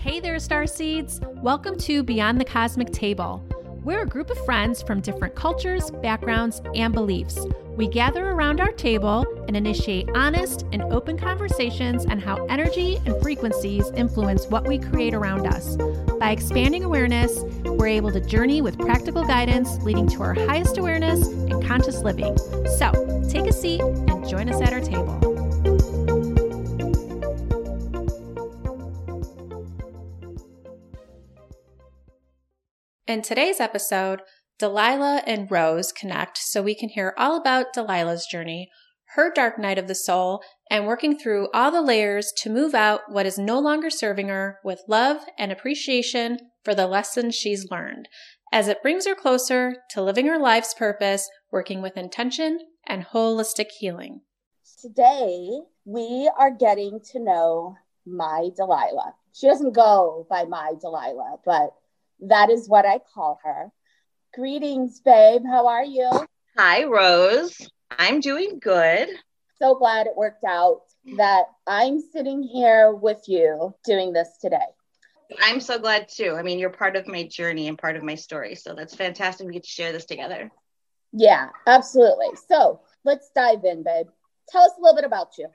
Hey there, Star Seeds! Welcome to Beyond the Cosmic Table. We're a group of friends from different cultures, backgrounds, and beliefs. We gather around our table and initiate honest and open conversations on how energy and frequencies influence what we create around us. By expanding awareness, we're able to journey with practical guidance leading to our highest awareness and conscious living. So, take a seat and join us at our table. In today's episode, Delilah and Rose connect so we can hear all about Delilah's journey, her dark night of the soul, and working through all the layers to move out what is no longer serving her with love and appreciation for the lessons she's learned, as it brings her closer to living her life's purpose, working with intention and holistic healing. Today, we are getting to know my Delilah. She doesn't go by my Delilah, but that is what I call her. Greetings, babe. How are you? Hi, Rose. I'm doing good. So glad it worked out that I'm sitting here with you doing this today. I'm so glad too. I mean, you're part of my journey and part of my story. So that's fantastic. We get to share this together. Yeah, absolutely. So let's dive in, babe. Tell us a little bit about you.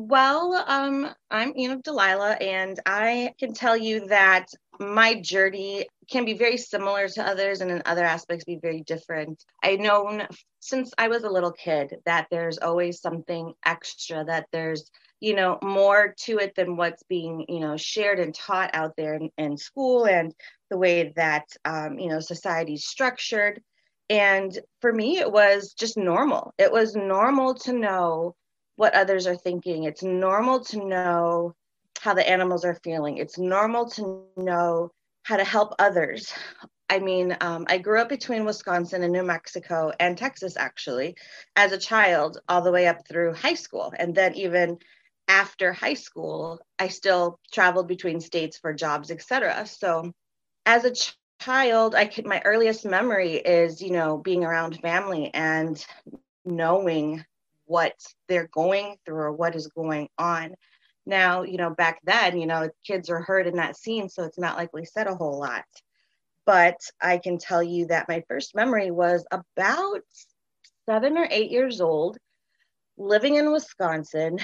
Well, um, I'm you know Delilah, and I can tell you that my journey can be very similar to others, and in other aspects be very different. I've known since I was a little kid that there's always something extra, that there's you know more to it than what's being you know shared and taught out there in, in school and the way that um, you know society's structured. And for me, it was just normal. It was normal to know what others are thinking. It's normal to know how the animals are feeling. It's normal to know how to help others. I mean, um, I grew up between Wisconsin and New Mexico and Texas, actually, as a child, all the way up through high school. And then even after high school, I still traveled between states for jobs, etc. So as a ch- child, I could, my earliest memory is, you know, being around family and knowing what they're going through or what is going on. Now, you know, back then, you know, kids are heard in that scene, so it's not like we said a whole lot. But I can tell you that my first memory was about seven or eight years old, living in Wisconsin,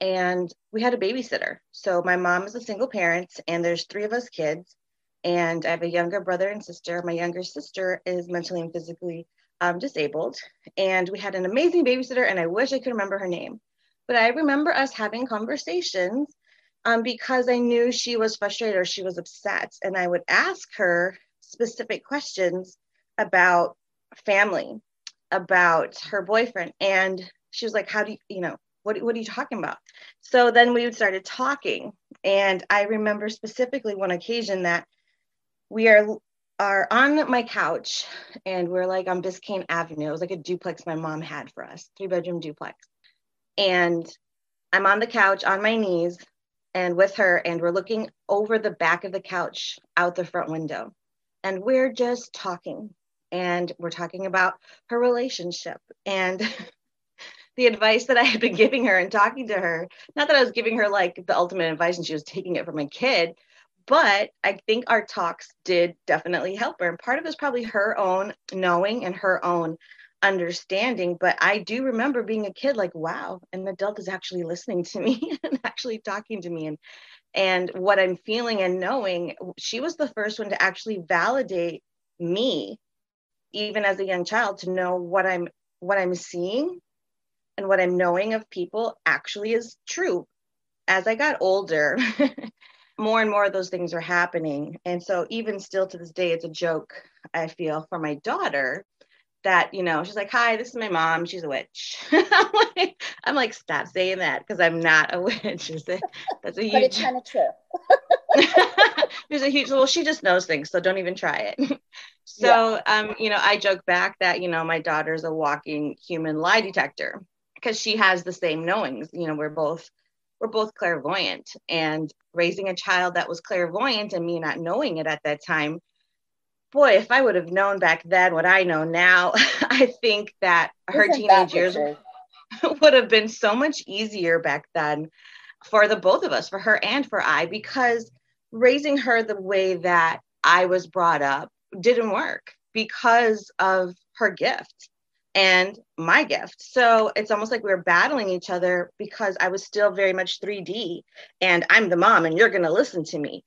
and we had a babysitter. So my mom is a single parent, and there's three of us kids. And I have a younger brother and sister. My younger sister is mentally and physically um, disabled. And we had an amazing babysitter, and I wish I could remember her name. But I remember us having conversations um, because I knew she was frustrated or she was upset. And I would ask her specific questions about family, about her boyfriend. And she was like, How do you, you know, what, what are you talking about? So then we would started talking. And I remember specifically one occasion that we are are on my couch and we're like on Biscayne Avenue. It was like a duplex my mom had for us, three bedroom duplex. And I'm on the couch on my knees and with her, and we're looking over the back of the couch out the front window. And we're just talking. And we're talking about her relationship and the advice that I had been giving her and talking to her. Not that I was giving her like the ultimate advice and she was taking it from my kid, but I think our talks did definitely help her. And part of it is probably her own knowing and her own understanding. But I do remember being a kid like, wow, an adult is actually listening to me and actually talking to me and and what I'm feeling and knowing. She was the first one to actually validate me, even as a young child, to know what I'm what I'm seeing and what I'm knowing of people actually is true. As I got older, more and more of those things are happening. And so, even still to this day, it's a joke, I feel, for my daughter that, you know, she's like, Hi, this is my mom. She's a witch. I'm, like, I'm like, Stop saying that because I'm not a witch. Is it? That's a huge. But it's kind of true. There's a huge, well, she just knows things, so don't even try it. so, yeah. um, you know, I joke back that, you know, my daughter's a walking human lie detector because she has the same knowings. You know, we're both we're both clairvoyant and raising a child that was clairvoyant and me not knowing it at that time boy if i would have known back then what i know now i think that her Isn't teenage years would have been so much easier back then for the both of us for her and for i because raising her the way that I was brought up didn't work because of her gift and my gift. So it's almost like we were battling each other because I was still very much 3D and I'm the mom and you're going to listen to me.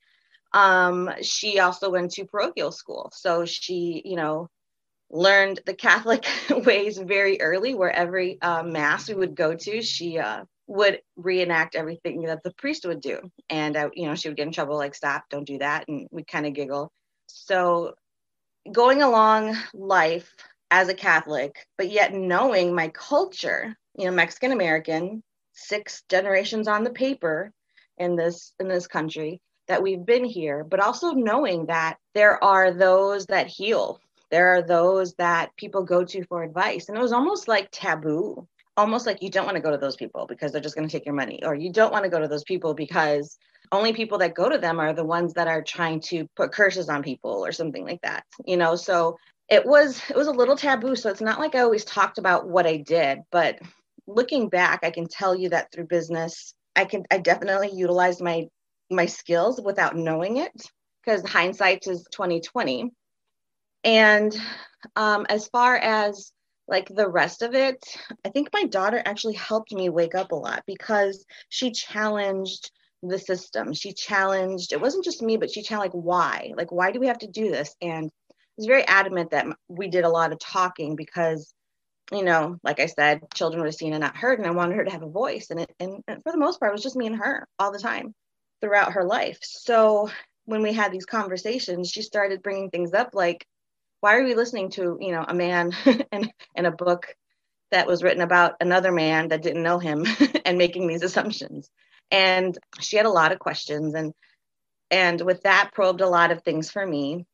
Um, she also went to parochial school. So she, you know, learned the Catholic ways very early, where every uh, mass we would go to, she uh, would reenact everything that the priest would do. And, uh, you know, she would get in trouble, like, stop, don't do that. And we kind of giggle. So going along life as a Catholic, but yet knowing my culture, you know, Mexican American, six generations on the paper in this in this country that we've been here, but also knowing that there are those that heal. There are those that people go to for advice. And it was almost like taboo, almost like you don't want to go to those people because they're just going to take your money, or you don't want to go to those people because only people that go to them are the ones that are trying to put curses on people or something like that you know so it was it was a little taboo so it's not like i always talked about what i did but looking back i can tell you that through business i can i definitely utilized my my skills without knowing it because hindsight is 2020 and um, as far as like the rest of it i think my daughter actually helped me wake up a lot because she challenged the system. She challenged it wasn't just me but she challenged like why? Like why do we have to do this? And was very adamant that we did a lot of talking because you know like i said children were seen and not heard and i wanted her to have a voice and it and, and for the most part it was just me and her all the time throughout her life. So when we had these conversations she started bringing things up like why are we listening to you know a man and in a book that was written about another man that didn't know him and making these assumptions? And she had a lot of questions and and with that probed a lot of things for me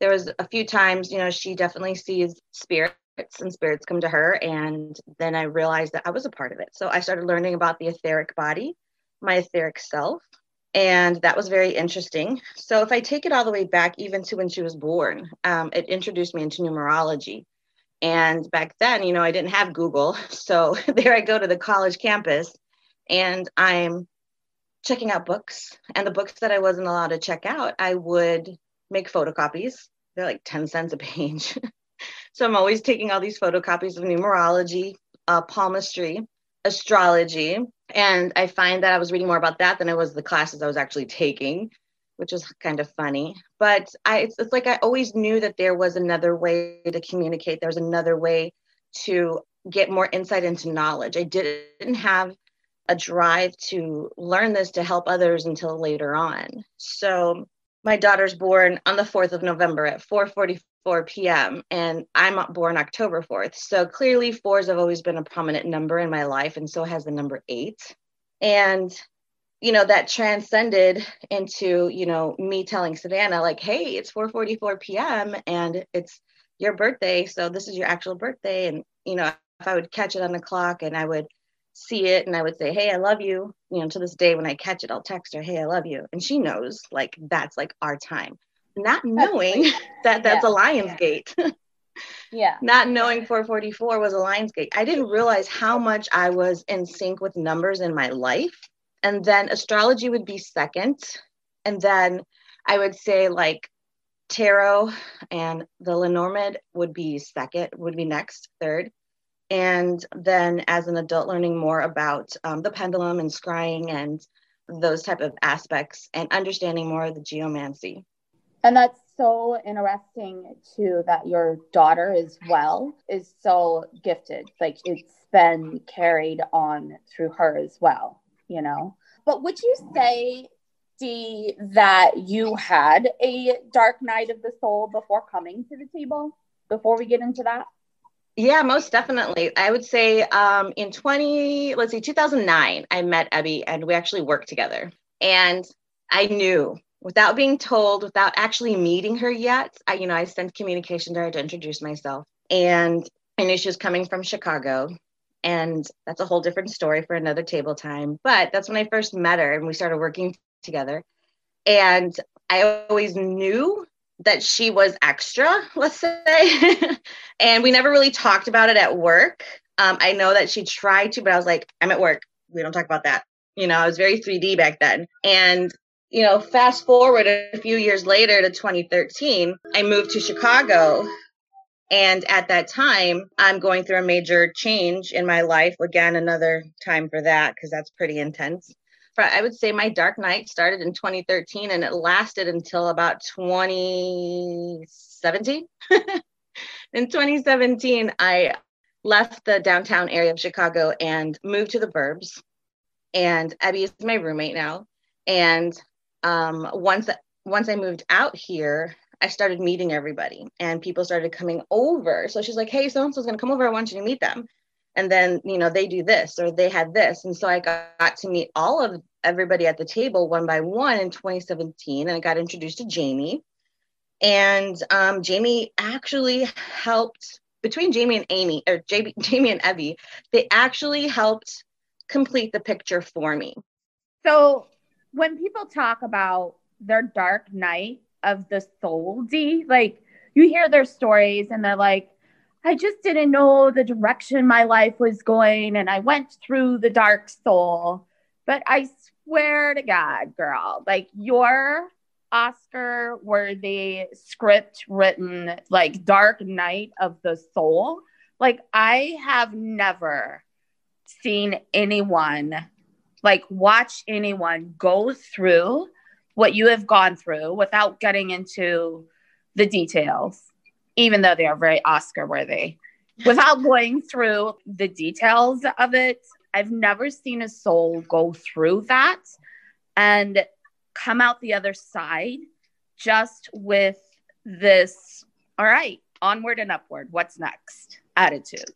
there was a few times, you know, she definitely sees spirits and spirits come to her. And then I realized that I was a part of it. So I started learning about the etheric body, my etheric self. And that was very interesting. So if I take it all the way back, even to when she was born, um, it introduced me into numerology. And back then, you know, I didn't have Google. So there I go to the college campus and I'm checking out books. And the books that I wasn't allowed to check out, I would make photocopies. They're like 10 cents a page. so I'm always taking all these photocopies of numerology, uh, palmistry, astrology. And I find that I was reading more about that than I was the classes I was actually taking, which is kind of funny. But I, it's, it's like I always knew that there was another way to communicate. There was another way to get more insight into knowledge. I didn't have a drive to learn this to help others until later on. So my daughter's born on the 4th of November at 4:44 p.m. and I'm born October 4th. So clearly fours have always been a prominent number in my life and so has the number 8. And you know that transcended into, you know, me telling Savannah like, "Hey, it's 4:44 p.m. and it's your birthday, so this is your actual birthday." And you know, if I would catch it on the clock and I would see it and I would say, Hey, I love you. You know, to this day, when I catch it, I'll text her, Hey, I love you. And she knows like that's like our time. Not knowing that that's yeah. a Lionsgate. Yeah. yeah. Not knowing 444 was a lion's gate. I didn't realize how much I was in sync with numbers in my life. And then astrology would be second. And then I would say like tarot and the Lenormand would be second, would be next, third and then as an adult learning more about um, the pendulum and scrying and those type of aspects and understanding more of the geomancy. And that's so interesting too that your daughter as well is so gifted. Like it's been carried on through her as well you know? But would you say Dee, that you had a dark night of the soul before coming to the table? Before we get into that yeah, most definitely. I would say um, in 20, let's see, 2009, I met Ebby and we actually worked together. And I knew without being told, without actually meeting her yet, I, you know, I sent communication to her to introduce myself. And I knew she was coming from Chicago. And that's a whole different story for another table time. But that's when I first met her and we started working together. And I always knew that she was extra, let's say. and we never really talked about it at work. Um, I know that she tried to, but I was like, I'm at work. We don't talk about that. You know, I was very 3D back then. And you know, fast forward a few years later to 2013, I moved to Chicago. And at that time, I'm going through a major change in my life. Again, another time for that because that's pretty intense. I would say my dark night started in 2013 and it lasted until about 2017. in 2017, I left the downtown area of Chicago and moved to the burbs. And Abby is my roommate now. And um, once once I moved out here, I started meeting everybody, and people started coming over. So she's like, "Hey, so and so's gonna come over. I want you to meet them." And then you know they do this or they had this, and so I got, to meet all of everybody at the table one by one in 2017, and I got introduced to Jamie. And um, Jamie actually helped between Jamie and Amy, or Jamie and Evie, they actually helped complete the picture for me. So when people talk about their dark night of the soul, D, like you hear their stories and they're like, I just didn't know the direction my life was going and I went through the dark soul. But I swear to God, girl, like your Oscar worthy script written, like Dark Night of the Soul, like I have never seen anyone like watch anyone go through what you have gone through without getting into the details, even though they are very Oscar worthy. Without going through the details of it, I've never seen a soul go through that and come out the other side just with this, all right, onward and upward, what's next attitude.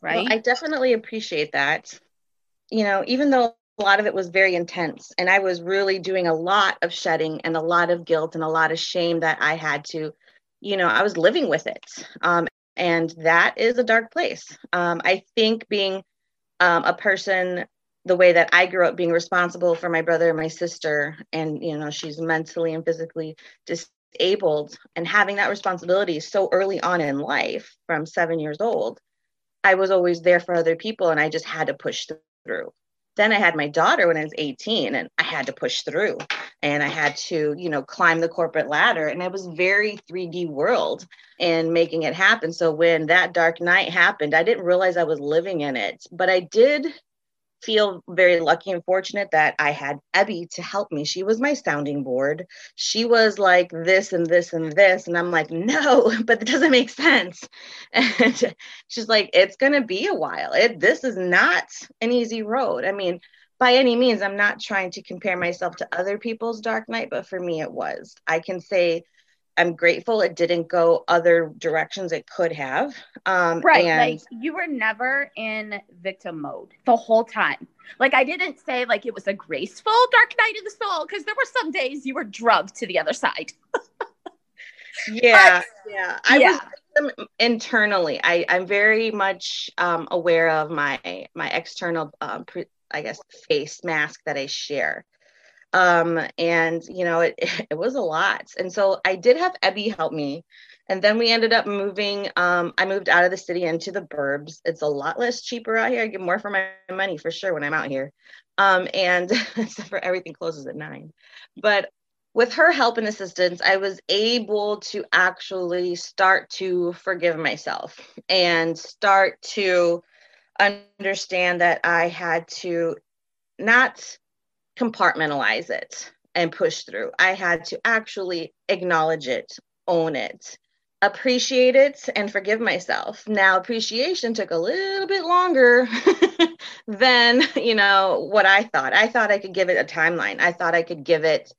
Right. Well, I definitely appreciate that. You know, even though a lot of it was very intense and i was really doing a lot of shedding and a lot of guilt and a lot of shame that i had to you know i was living with it. Um, and that is a dark place. Um, i think being um, a person the way that i grew up being responsible for my brother and my sister and you know she's mentally and physically disabled and having that responsibility so early on in life from seven years old i was always there for other people and i just had to push through then I had my daughter when I was 18 and I had to push through and I had to, you know, climb the corporate ladder and it was very 3D world and making it happen. So when that dark night happened, I didn't realize I was living in it, but I did feel very lucky and fortunate that I had Ebby to help me. She was my sounding board. She was like this and this and this. And I'm like, no, but it doesn't make sense. And she's like, it's going to be a while. It, this is not an easy road. I mean, by any means, I'm not trying to compare myself to other people's dark night, but for me, it was. I can say I'm grateful it didn't go other directions it could have. Um, right. And- like you were never in victim mode the whole time. Like I didn't say like it was a graceful dark night of the soul because there were some days you were drugged to the other side. yeah. But, yeah. I yeah. was internally. I, I'm very much um, aware of my my external um, pre- I guess face mask that I share um, and you know it, it was a lot. And so i did have ebby help me and then we ended up moving um, i moved out of the city into the burbs. It's a lot less cheaper out here. I get more for my money for sure when i'm out here. Um, and except for everything closes at nine. But with her help and assistance i was able to actually start to forgive myself and start to understand that i had to not compartmentalize it and push through. I had to actually acknowledge it, own it, appreciate it, and forgive myself. Now, appreciation took a little bit longer than, you know, what I thought. I thought I could give it a timeline. I thought I could give it,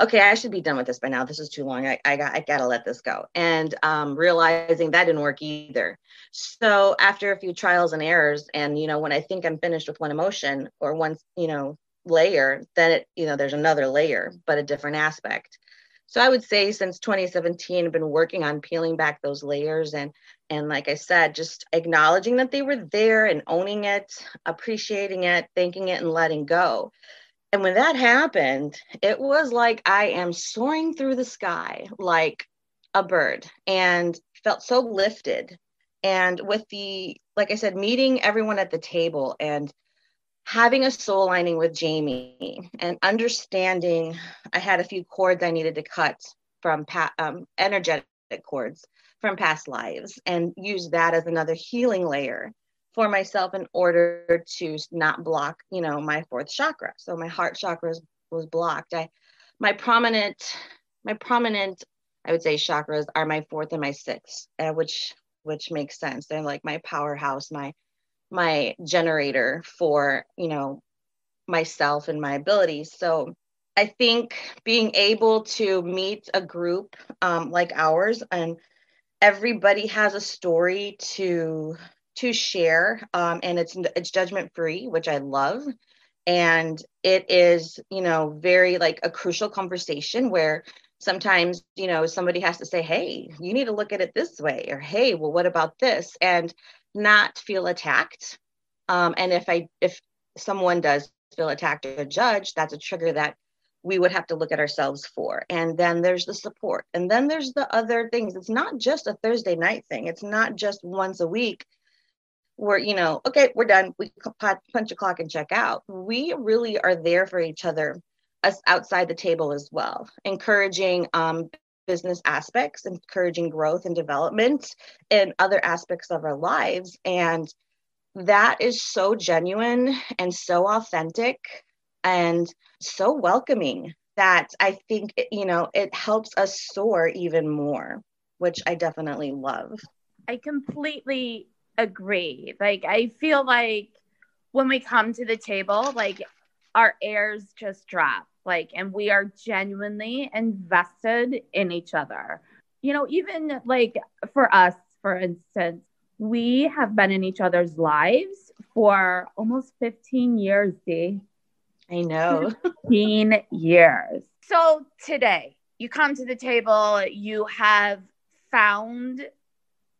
okay, I should be done with this by now. This is too long. I, I got I gotta let this go. And um, realizing that didn't work either. So after a few trials and errors, and you know, when I think I'm finished with one emotion or one, you know, layer, then it, you know, there's another layer, mm-hmm. but a different aspect. So I would say since 2017, I've been working on peeling back those layers and and like I said, just acknowledging that they were there and owning it, appreciating it, thanking it, and letting go. And when that happened, it was like I am soaring through the sky like a bird and felt so lifted. And with the, like I said, meeting everyone at the table and having a soul lining with Jamie and understanding I had a few cords I needed to cut from pa- um, energetic cords from past lives and use that as another healing layer for myself in order to not block, you know, my fourth chakra. So my heart chakra was, was blocked. I, my prominent, my prominent, I would say chakras are my fourth and my sixth, uh, which which makes sense. They're like my powerhouse, my my generator for you know myself and my abilities. So I think being able to meet a group um, like ours and everybody has a story to to share um, and it's it's judgment free which i love and it is you know very like a crucial conversation where sometimes you know somebody has to say hey you need to look at it this way or hey well what about this and not feel attacked um, and if i if someone does feel attacked or judged that's a trigger that we would have to look at ourselves for. And then there's the support. And then there's the other things. It's not just a Thursday night thing. It's not just once a week where, you know, okay, we're done. We punch a clock and check out. We really are there for each other us outside the table as well, encouraging um, business aspects, encouraging growth and development in other aspects of our lives. And that is so genuine and so authentic and so welcoming that I think, you know, it helps us soar even more, which I definitely love. I completely agree. Like, I feel like when we come to the table, like our airs just drop, like, and we are genuinely invested in each other. You know, even like for us, for instance, we have been in each other's lives for almost 15 years, Dee. I know. 15 years. So today, you come to the table, you have found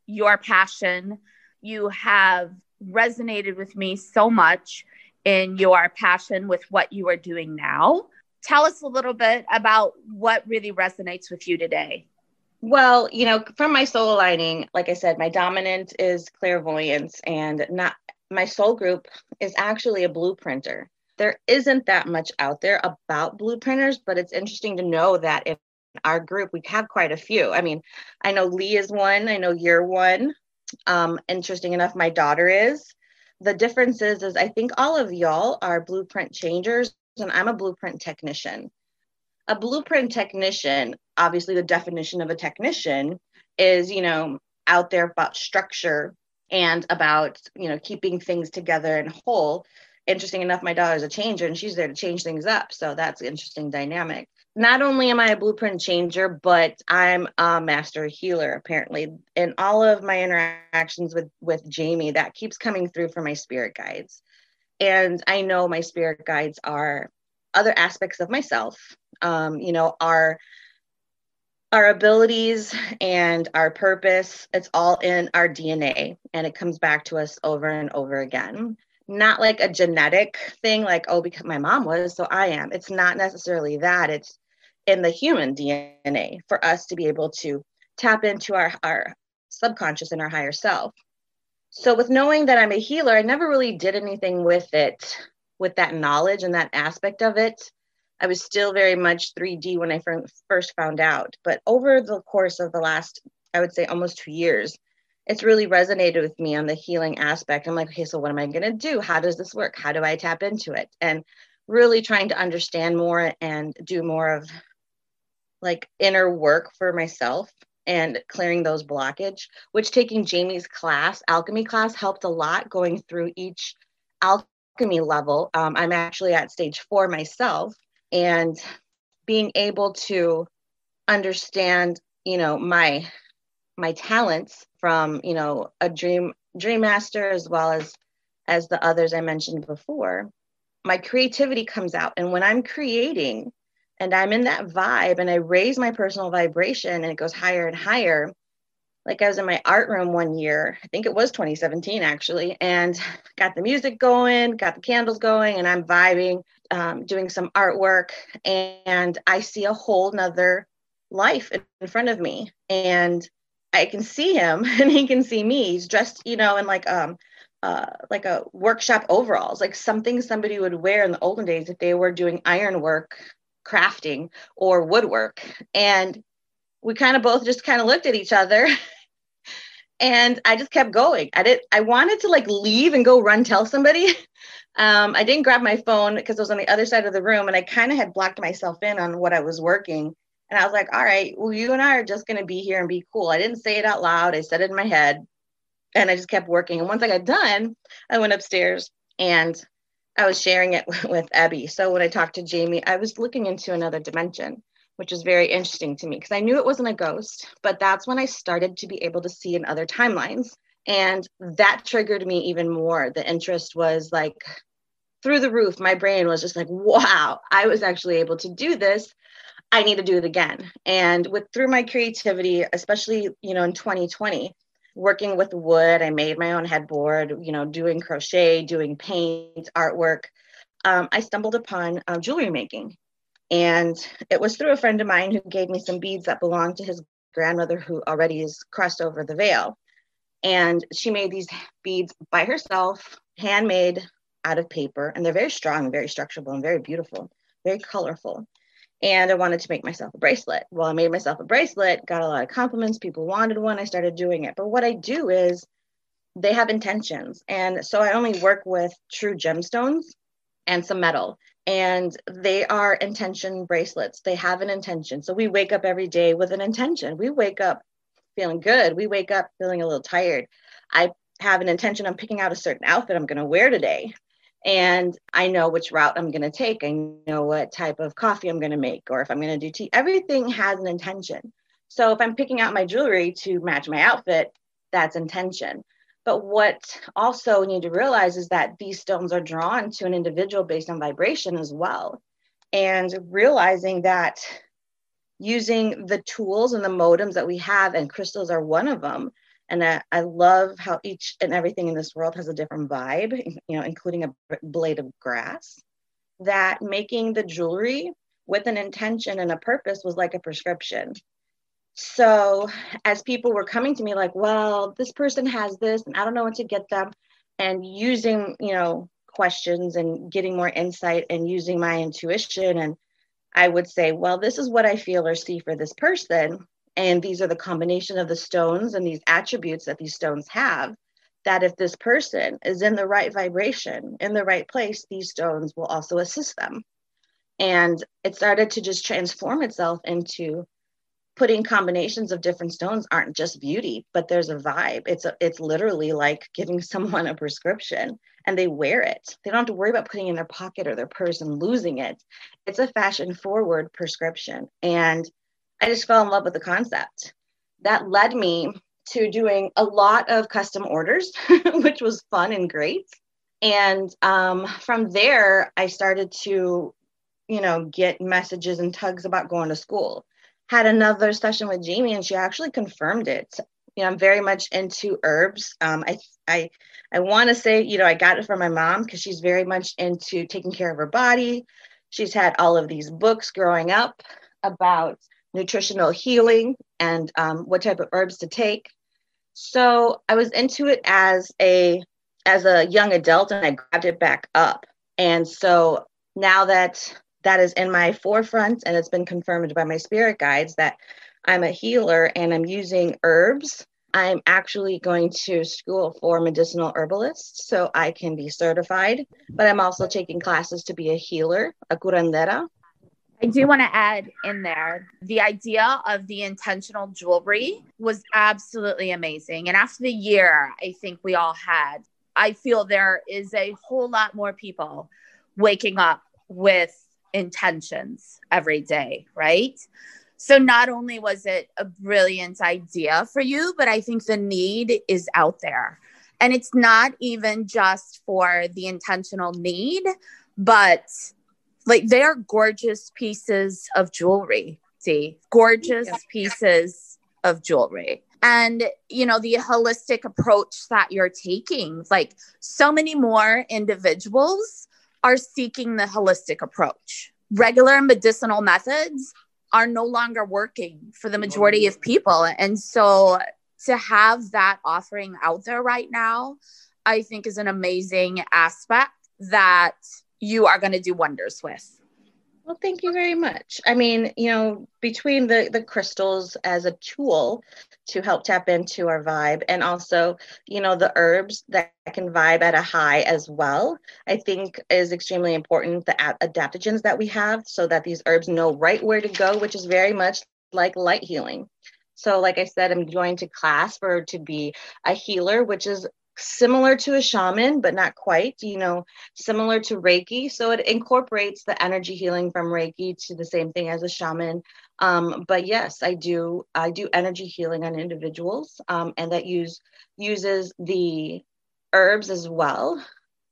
your passion, you have resonated with me so much in your passion with what you are doing now. Tell us a little bit about what really resonates with you today. Well, you know, from my soul aligning, like I said, my dominant is clairvoyance, and not my soul group is actually a blueprinter there isn't that much out there about blueprinters, but it's interesting to know that in our group we have quite a few. I mean, I know Lee is one, I know you're one. Um, interesting enough, my daughter is. The difference is, is I think all of y'all are blueprint changers, and I'm a blueprint technician. A blueprint technician, obviously, the definition of a technician is, you know, out there about structure and about, you know, keeping things together and whole interesting enough, my daughter's a changer and she's there to change things up. So that's interesting dynamic. Not only am I a blueprint changer, but I'm a master healer, apparently. In all of my interactions with, with Jamie, that keeps coming through for my spirit guides. And I know my spirit guides are other aspects of myself, um, you know, our our abilities and our purpose it's all in our dna and it comes back to us over and over again not like a genetic thing, like, oh, because my mom was, so I am. It's not necessarily that. It's in the human DNA for us to be able to tap into our, our subconscious and our higher self. So, with knowing that I'm a healer, I never really did anything with it, with that knowledge and that aspect of it. I was still very much 3D when I first found out. But over the course of the last, I would say almost two years, it's really resonated with me on the healing aspect. I'm like, okay, so what am I going to do? How does this work? How do I tap into it? And really trying to understand more and do more of like inner work for myself and clearing those blockage, which taking Jamie's class, alchemy class, helped a lot going through each alchemy level. Um, I'm actually at stage four myself and being able to understand, you know, my my talents from you know a dream dream master as well as as the others i mentioned before my creativity comes out and when i'm creating and i'm in that vibe and i raise my personal vibration and it goes higher and higher like i was in my art room one year i think it was 2017 actually and got the music going got the candles going and i'm vibing um, doing some artwork and i see a whole nother life in front of me and I can see him and he can see me. He's dressed, you know, in like um uh, like a workshop overalls, like something somebody would wear in the olden days if they were doing iron work, crafting, or woodwork. And we kind of both just kind of looked at each other and I just kept going. I did I wanted to like leave and go run tell somebody. Um, I didn't grab my phone because it was on the other side of the room and I kind of had blocked myself in on what I was working. And I was like, all right, well, you and I are just going to be here and be cool. I didn't say it out loud. I said it in my head and I just kept working. And once I got done, I went upstairs and I was sharing it with Abby. So when I talked to Jamie, I was looking into another dimension, which is very interesting to me because I knew it wasn't a ghost, but that's when I started to be able to see in other timelines. And that triggered me even more. The interest was like through the roof. My brain was just like, wow, I was actually able to do this. I need to do it again. And with through my creativity, especially, you know, in 2020, working with wood. I made my own headboard, you know, doing crochet, doing paint, artwork. Um, I stumbled upon uh, jewelry making. And it was through a friend of mine who gave me some beads that belonged to his grandmother, who already is crossed over the veil. And she made these beads by herself, handmade out of paper. And they're very strong, very structurable, and very beautiful, very colorful and I wanted to make myself a bracelet. Well, I made myself a bracelet, got a lot of compliments. People wanted one. I started doing it. But what I do is they have intentions. And so I only work with true gemstones and some metal. And they are intention bracelets. They have an intention. So we wake up every day with an intention. We wake up feeling good. We wake up feeling a little tired. I have an intention. I'm picking out a certain outfit I'm going to wear today and I know which route I'm going to take. I know what type of coffee I'm going to make, or if I'm going to do tea. Everything has an intention. So if I'm picking out my jewelry to match my outfit, that's intention. But what also need to realize is that these stones are drawn to an individual based on vibration as well. And realizing that using the tools and the modems that we have, and crystals are one of them, and I, I love how each and everything in this world has a different vibe you know including a blade of grass that making the jewelry with an intention and a purpose was like a prescription. So as people were coming to me like well this person has this and i don't know what to get them and using you know questions and getting more insight and using my intuition and i would say well this is what i feel or see for this person and these are the combination of the stones and these attributes that these stones have that if this person is in the right vibration in the right place these stones will also assist them. And it started to just transform itself into putting combinations of different stones aren't just beauty but there's a vibe. It's a, it's literally like giving someone a prescription and they wear it. They don't have to worry about putting in their pocket or their purse and losing it. It's a fashion forward prescription. And I just fell in love with the concept. That led me to doing a lot of custom orders, which was fun and great. And um, from there, I started to, you know, get messages and tugs about going to school. Had another session with Jamie, and she actually confirmed it. You know, I'm very much into herbs. Um, I, I, I want to say, you know, I got it from my mom because she's very much into taking care of her body. She's had all of these books growing up about nutritional healing and um, what type of herbs to take. So I was into it as a as a young adult and I grabbed it back up. And so now that that is in my forefront and it's been confirmed by my spirit guides that I'm a healer and I'm using herbs, I'm actually going to school for medicinal herbalist so I can be certified. But I'm also taking classes to be a healer, a curandera, I do want to add in there the idea of the intentional jewelry was absolutely amazing. And after the year, I think we all had, I feel there is a whole lot more people waking up with intentions every day, right? So not only was it a brilliant idea for you, but I think the need is out there. And it's not even just for the intentional need, but like they're gorgeous pieces of jewelry see? Gorgeous pieces of jewelry. And you know the holistic approach that you're taking like so many more individuals are seeking the holistic approach. Regular medicinal methods are no longer working for the majority of people. And so to have that offering out there right now I think is an amazing aspect that you are going to do wonders with. Well, thank you very much. I mean, you know, between the the crystals as a tool to help tap into our vibe and also, you know, the herbs that can vibe at a high as well, I think is extremely important the adaptogens that we have so that these herbs know right where to go, which is very much like light healing. So, like I said, I'm going to class for to be a healer, which is similar to a shaman, but not quite, you know, similar to Reiki. So it incorporates the energy healing from Reiki to the same thing as a shaman. Um, but yes, I do I do energy healing on individuals, um, and that use uses the herbs as well.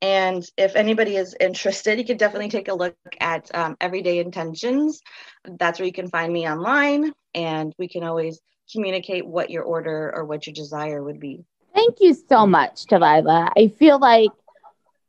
And if anybody is interested, you could definitely take a look at um, Everyday Intentions. That's where you can find me online, and we can always communicate what your order or what your desire would be. Thank you so much, Delilah. I feel like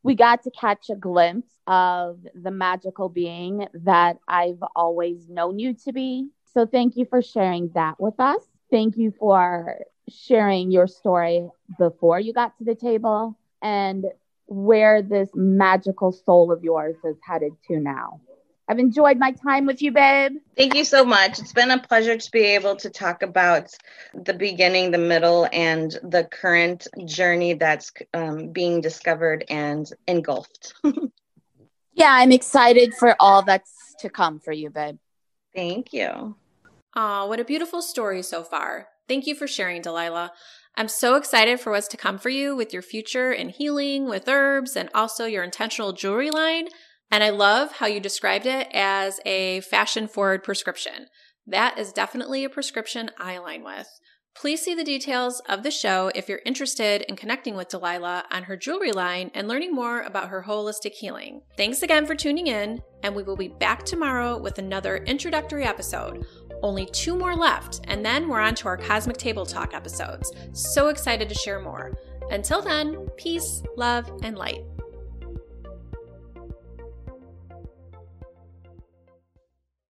we got to catch a glimpse of the magical being that I've always known you to be. So thank you for sharing that with us. Thank you for sharing your story before you got to the table and where this magical soul of yours is headed to now. I've enjoyed my time with you, babe. Thank you so much. It's been a pleasure to be able to talk about the beginning, the middle, and the current journey that's um, being discovered and engulfed. yeah, I'm excited for all that's to come for you, babe. Thank you. Aw, what a beautiful story so far. Thank you for sharing, Delilah. I'm so excited for what's to come for you with your future in healing, with herbs, and also your intentional jewelry line. And I love how you described it as a fashion forward prescription. That is definitely a prescription I align with. Please see the details of the show if you're interested in connecting with Delilah on her jewelry line and learning more about her holistic healing. Thanks again for tuning in, and we will be back tomorrow with another introductory episode. Only two more left, and then we're on to our Cosmic Table Talk episodes. So excited to share more. Until then, peace, love, and light.